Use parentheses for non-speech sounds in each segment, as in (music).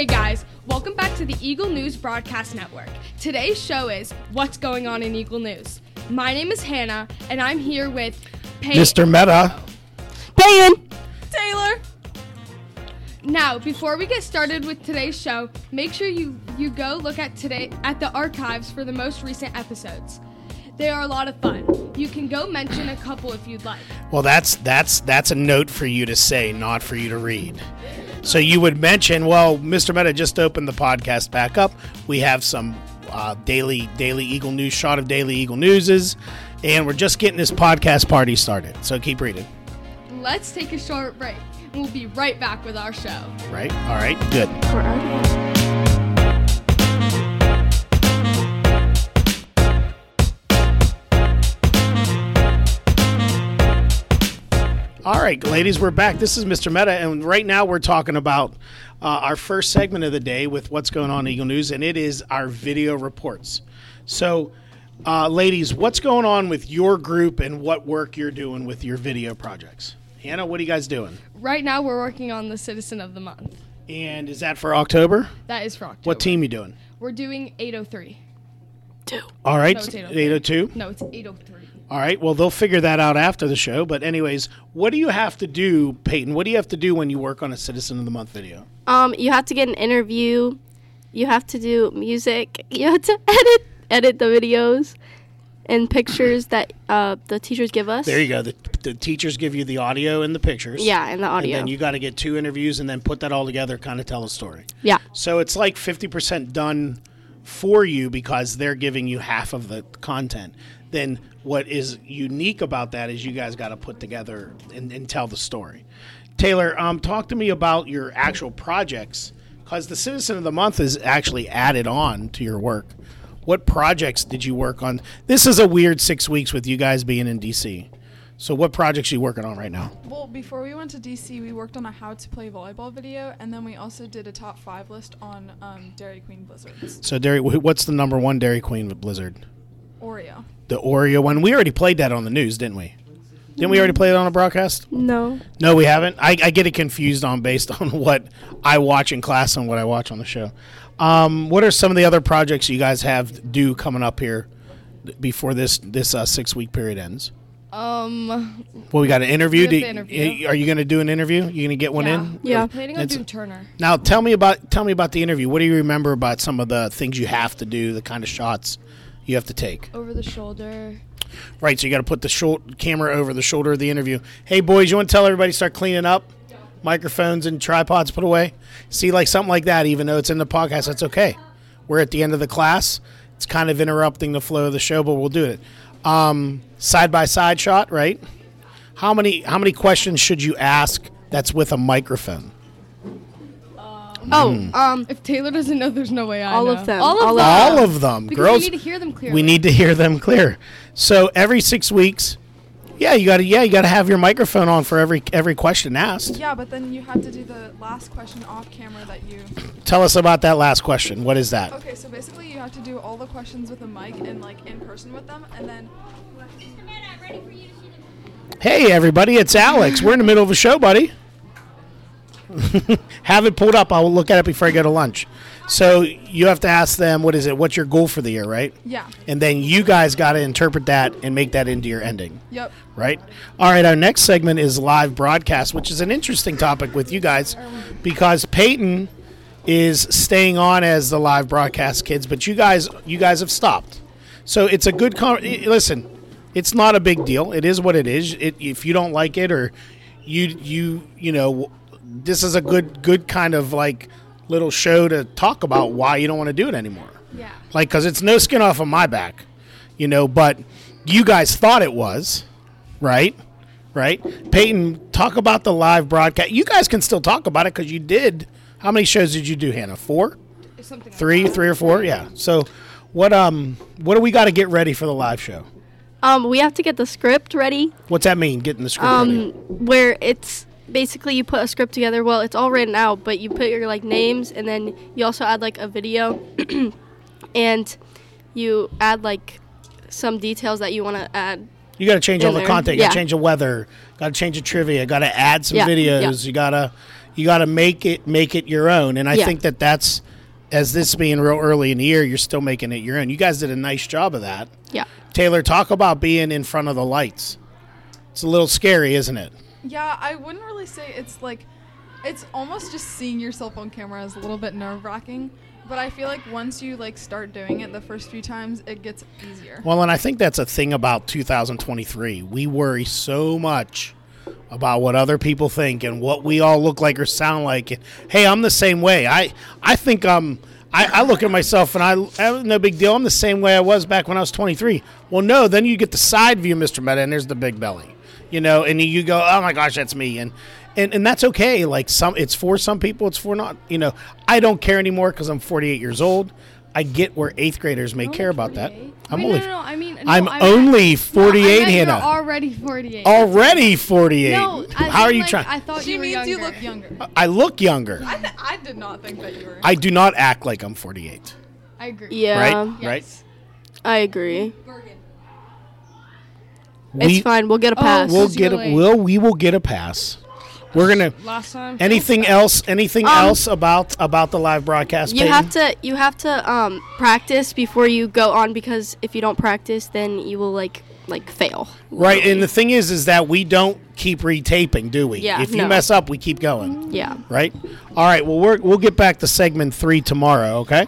Hey guys, welcome back to the Eagle News Broadcast Network. Today's show is What's Going On in Eagle News. My name is Hannah, and I'm here with Peyton. Mr. Meta. Paying. Taylor. Now, before we get started with today's show, make sure you, you go look at today at the archives for the most recent episodes. They are a lot of fun. You can go mention a couple if you'd like. Well, that's that's that's a note for you to say, not for you to read. So you would mention, well, Mr. Meta just opened the podcast back up. We have some uh, daily daily Eagle News shot of daily Eagle Newses, and we're just getting this podcast party started. So keep reading. Let's take a short break. and We'll be right back with our show. Right? All right. Good. All right, ladies, we're back. This is Mr. Meta, and right now we're talking about uh, our first segment of the day with what's going on in Eagle News, and it is our video reports. So, uh, ladies, what's going on with your group and what work you're doing with your video projects? Hannah, what are you guys doing? Right now, we're working on the Citizen of the Month. And is that for October? That is for October. What team you doing? We're doing 803. Two. All right, No, it's 802. No, it's 803. All right, well, they'll figure that out after the show. But, anyways, what do you have to do, Peyton? What do you have to do when you work on a Citizen of the Month video? Um, you have to get an interview. You have to do music. (laughs) You have to edit edit the videos and pictures that uh, the teachers give us. There you go. The, the teachers give you the audio and the pictures. Yeah, and the audio. And then you got to get two interviews and then put that all together, kind of tell a story. yeah. So it's like 50% done for you because they're giving you half of the content. Then what is unique about that is you guys got to put together and, and tell the story. Taylor, um, talk to me about your actual projects because the Citizen of the Month is actually added on to your work. What projects did you work on? This is a weird six weeks with you guys being in DC. So what projects are you working on right now? Well, before we went to DC, we worked on a how to play volleyball video, and then we also did a top five list on um, Dairy Queen Blizzards. So Dairy, what's the number one Dairy Queen Blizzard? Oreo. The Oreo one. We already played that on the news, didn't we? Didn't we already play it on a broadcast? No. No, we haven't. I, I get it confused on based (laughs) on what I watch in class and what I watch on the show. Um, what are some of the other projects you guys have due coming up here before this this uh, six week period ends? Um, Well, we got an interview. Do- interview. Are you going to do an interview? You going to get one yeah. in? Yeah. We're planning on It's- doing Turner. Now, tell me about tell me about the interview. What do you remember about some of the things you have to do, the kind of shots you have to take? Over the shoulder. Right, so you got to put the shul- camera over the shoulder of the interview. Hey, boys, you want to tell everybody to start cleaning up? Microphones and tripods put away. See, like something like that, even though it's in the podcast, that's okay. We're at the end of the class. It's kind of interrupting the flow of the show, but we'll do it. Um, side by side shot, right? How many how many questions should you ask that's with a microphone? Oh, Hmm. um, If Taylor doesn't know, there's no way I All know. of them. All of All them. All of them, Because girls. we need to hear them clearly. We need to hear them clear. So every six weeks, yeah, you got to yeah you got to have your microphone on for every every question asked. Yeah, but then you have to do the last question off camera that you. Tell us about that last question. What is that? Okay, so basically you have to do all the questions with a mic and like in person with them, and then Hey, everybody, it's Alex. We're in the middle of a show, buddy. (laughs) have it pulled up. I'll look at it before I go to lunch. So you have to ask them, what is it? What's your goal for the year, right? yeah, And then you guys got to interpret that and make that into your ending, yep. right? All right, our next segment is live broadcast, which is an interesting topic with you guys because Peyton is staying on as the live broadcast kids, but you guys you guys have stopped. So it's a good con- listen. It's not a big deal. It is what it is. It, if you don't like it or you you you know this is a good good kind of like little show to talk about why you don't want to do it anymore. Yeah. Like cuz it's no skin off of my back. You know, but you guys thought it was, right? Right? Peyton, talk about the live broadcast. You guys can still talk about it cuz you did how many shows did you do, Hannah? 4? Something like Three, three or four? Yeah. So what um what do we got to get ready for the live show? um, we have to get the script ready. What's that mean? Getting the script Um, ready. where it's basically you put a script together. Well, it's all written out, but you put your like names, and then you also add like a video, (clears throat) and you add like some details that you want to add. You got to change all the there. content. You got to change the weather. Got to change the trivia. Got to add some Yeah, videos. yeah. You got to You got to make it make it your own, and I Yeah. think that that's as this being real early in the year, you're still making it your own. You guys did a nice job of that. Yeah. Taylor, talk about being in front of the lights. It's a little scary, isn't it? Yeah, I wouldn't really say it's like, it's almost just seeing yourself on camera is a little bit nerve wracking. But I feel like once you like start doing it the first few times, it gets easier. Well, and I think that's a thing about 2023. We worry so much about what other people think and what we all look like or sound like. And, hey, I'm the same way. I I think um I, I look at myself and I, I no big deal. I'm the same way I was back when I was 23. Well, no, then you get the side view, Mr. Meta, and there's the big belly, you know, and you go, oh my gosh, that's me, and and and that's okay. Like some, it's for some people, it's for not. You know, I don't care anymore because I'm 48 years old. I get where eighth graders may care about that. I'm Wait, only no, no, no, I mean, no, I'm I meant- only no, 48, I meant you're Hannah. already 48. Already 48. No, I How are you like, trying? I thought She you were means younger. you look younger. I look younger. I, th- I did not think that you were. I do not act like I'm 48. I agree. Yeah. Right? Yes. Right? I agree. We it's fine. We'll get a Oh, we'll Too get a, late. will we will get a pass. We're gonna. Last time. Anything else? Anything Um, else about about the live broadcast? you Peyton? have to you have to um practice before you go on because if you don't practice, then you will like like fail. right. And the thing is, is that we don't keep retaping, do we? Yeah, If you no. mess up, we keep going. Yeah. Right. All right. Well, we're, we'll get back to segment three tomorrow. Okay.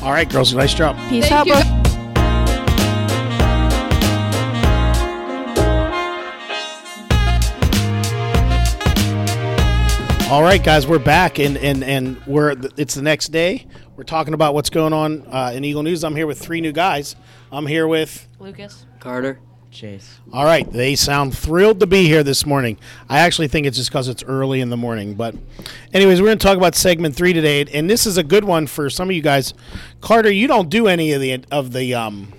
All right, girls. Nice job. Peace Thank out, All right, guys, we're back, and and and we're it's the next day. We're talking about what's going on uh, in Eagle News. I'm here with three new guys. I'm here with. Lucas. Carter. Chase. All right, they sound thrilled to be here this morning. I actually think it's just because it's early in the morning. But, anyways, we're going to talk about segment three today, and this is a good one for some of you guys. Carter, you don't do any of the of the um,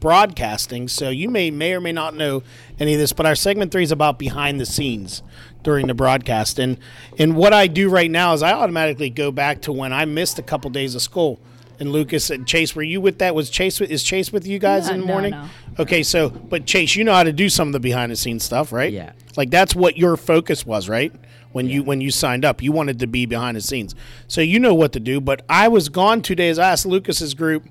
broadcasting, so you may may or may not know any of this. But our segment three is about behind the scenes during the broadcast, and and what I do right now is I automatically go back to when I missed a couple days of school. And Lucas and Chase, were you with that? Was Chase with, is Chase with you guys No, in the morning? no. Okay, so but Chase, you know how to do some of the behind the scenes stuff, right? Yeah. Like that's what your focus was, right? When you when you signed up, you wanted to be behind the scenes, so you know what to do. But I was gone two days. I asked Lucas's group,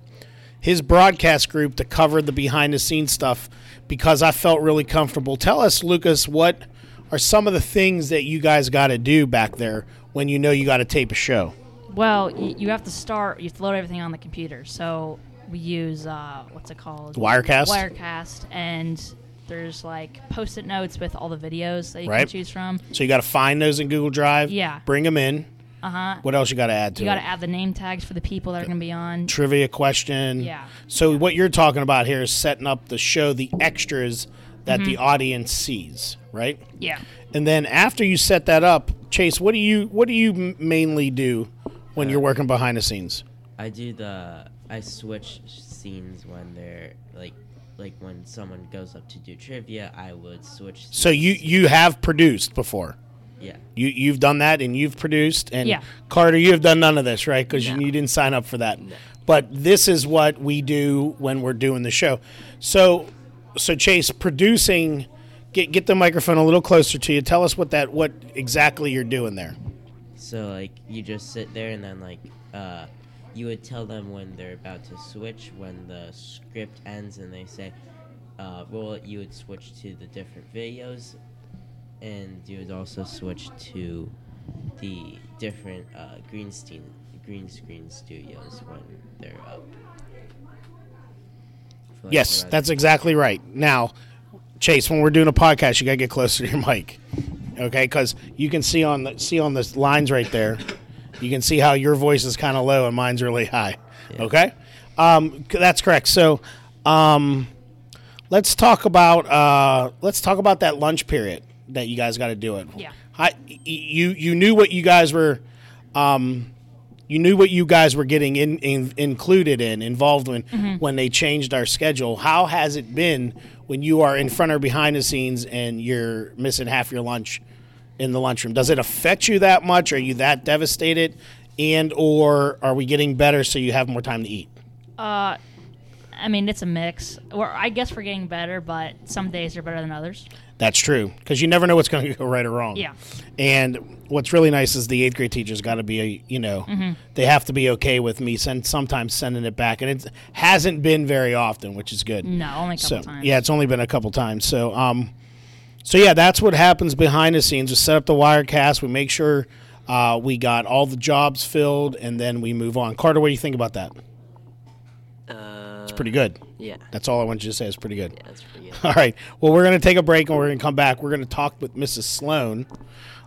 his broadcast group, to cover the behind the scenes stuff because I felt really comfortable. Tell us, Lucas, what are some of the things that you guys got to do back there when you know you got to tape a show? Well, y- you have to start. You have to load everything on the computer. So we use uh, what's it called? Wirecast? Wirecast, and there's like post-it notes with all the videos that you Right. can choose from. So you got to find those in Google Drive. Yeah. Bring them in. Uh huh. What else you got to add to You got it? to add the name tags for the people that are going to be on. trivia question. Yeah. So what you're talking about here is setting up the show, the extras that the mm-hmm. audience sees, right? Yeah. And then after you set that up, Chase, what do you what do you mainly do when you're uh, working behind the scenes? I do the. I switch scenes when they're like, like when someone goes up to do trivia, I would switch. So you you have produced before. Yeah. You you've done that and you've produced and Yeah. Carter, you have done none of this, right? Because No. you, you didn't sign up for that. But this is what we do when we're doing the show. So so Chase, producing get get the microphone a little closer to you. Tell us what that what exactly you're doing there. So like you just sit there and then like uh, you would tell them when they're about to switch when the script ends and they say, uh, it. You would switch to the different videos, and you would also switch to the different uh, green screen green screen studios when they're up. For, like, Yes, the that's exactly right. Now, Chase, when we're doing a podcast, you gotta get closer to your mic, okay? Because you can see on the see on the lines right there, you can see how your voice is kind of low and mine's really high. Okay, um, that's correct. So, um, let's talk about uh, let's talk about that lunch period that you guys got to do it. Yeah. I, y- you you knew what you guys were. Um, you knew what you guys were getting in, in included in involved in when they changed our schedule. How has it been when you are in front or behind the scenes and you're missing half your lunch in the lunchroom? Does it affect you that much? Are you that devastated? And or are we getting better so you have more time to eat? Uh, I mean, it's a mix. Or I guess we're getting better, but some days are better than others. That's true because you never know what's going (laughs) to go right or wrong. Yeah. And what's really nice is the eighth grade teachers got to be, a, you know, Mm-hmm. they have to be okay with me send sometimes sending it back, and it hasn't been very often, which is good. No, only a couple so times. yeah, it's only been a couple times. So um, so yeah, that's what happens behind the scenes. We set up the Wirecast. We make sure uh, we got all the jobs filled, and then we move on. Carter, what do you think about that? Uh, It's pretty good. Yeah. That's all I want you to say. It's pretty good. Yeah, good. (laughs) All right. Well, we're going to take a break and we're going to come back. We're going to talk with Mrs. Sloan,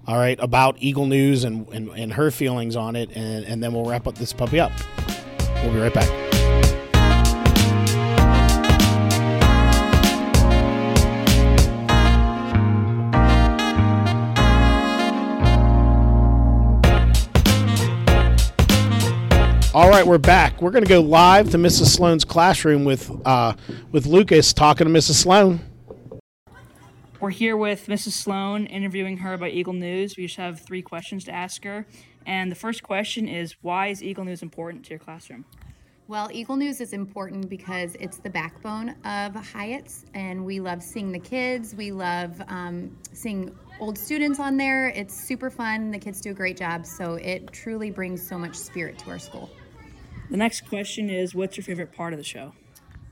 all right, about Eagle News and, and, and her feelings on it, and, and then we'll wrap up this puppy up. We'll be right back. All right, we're back. We're going to go live to Mrs. Sloan's classroom with uh, with Lucas talking to Mrs. Sloan. We're here with Mrs. Sloan, interviewing her about Eagle News. We just have three questions to ask her. And the first question is Why is Eagle News important to your classroom? Well, Eagle News is important because it's the backbone of Hyatt's, and we love seeing the kids. We love um, seeing old students on there. It's super fun. The kids do a great job, so it truly brings so much spirit to our school. The next question is What's your favorite part of the show?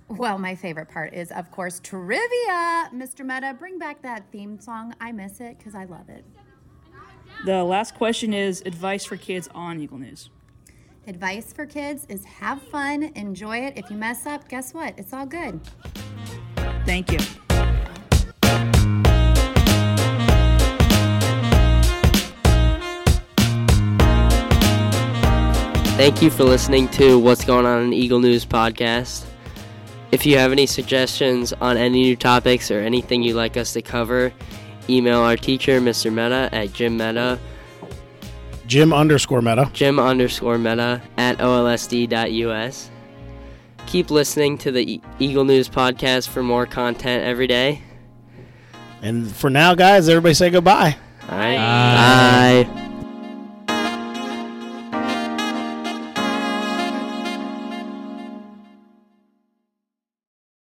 Well, my favorite part is, of course, trivia. Mr. Meta, bring back that theme song. I miss it because I love it. The last question is Advice for kids on Eagle News. Advice for kids is have fun, enjoy it. If you mess up, guess what? It's all good. Thank you. Thank you for listening to What's Going On in Eagle News podcast. If you have any suggestions on any new topics or anything you'd like us to cover, email our teacher, Mr. Meta, at jimmeta, Jim underscore Meta. jim underscore meta at olsd.us. Keep listening to the Eagle News podcast for more content every day. And for now, guys, everybody say goodbye. All right. Bye.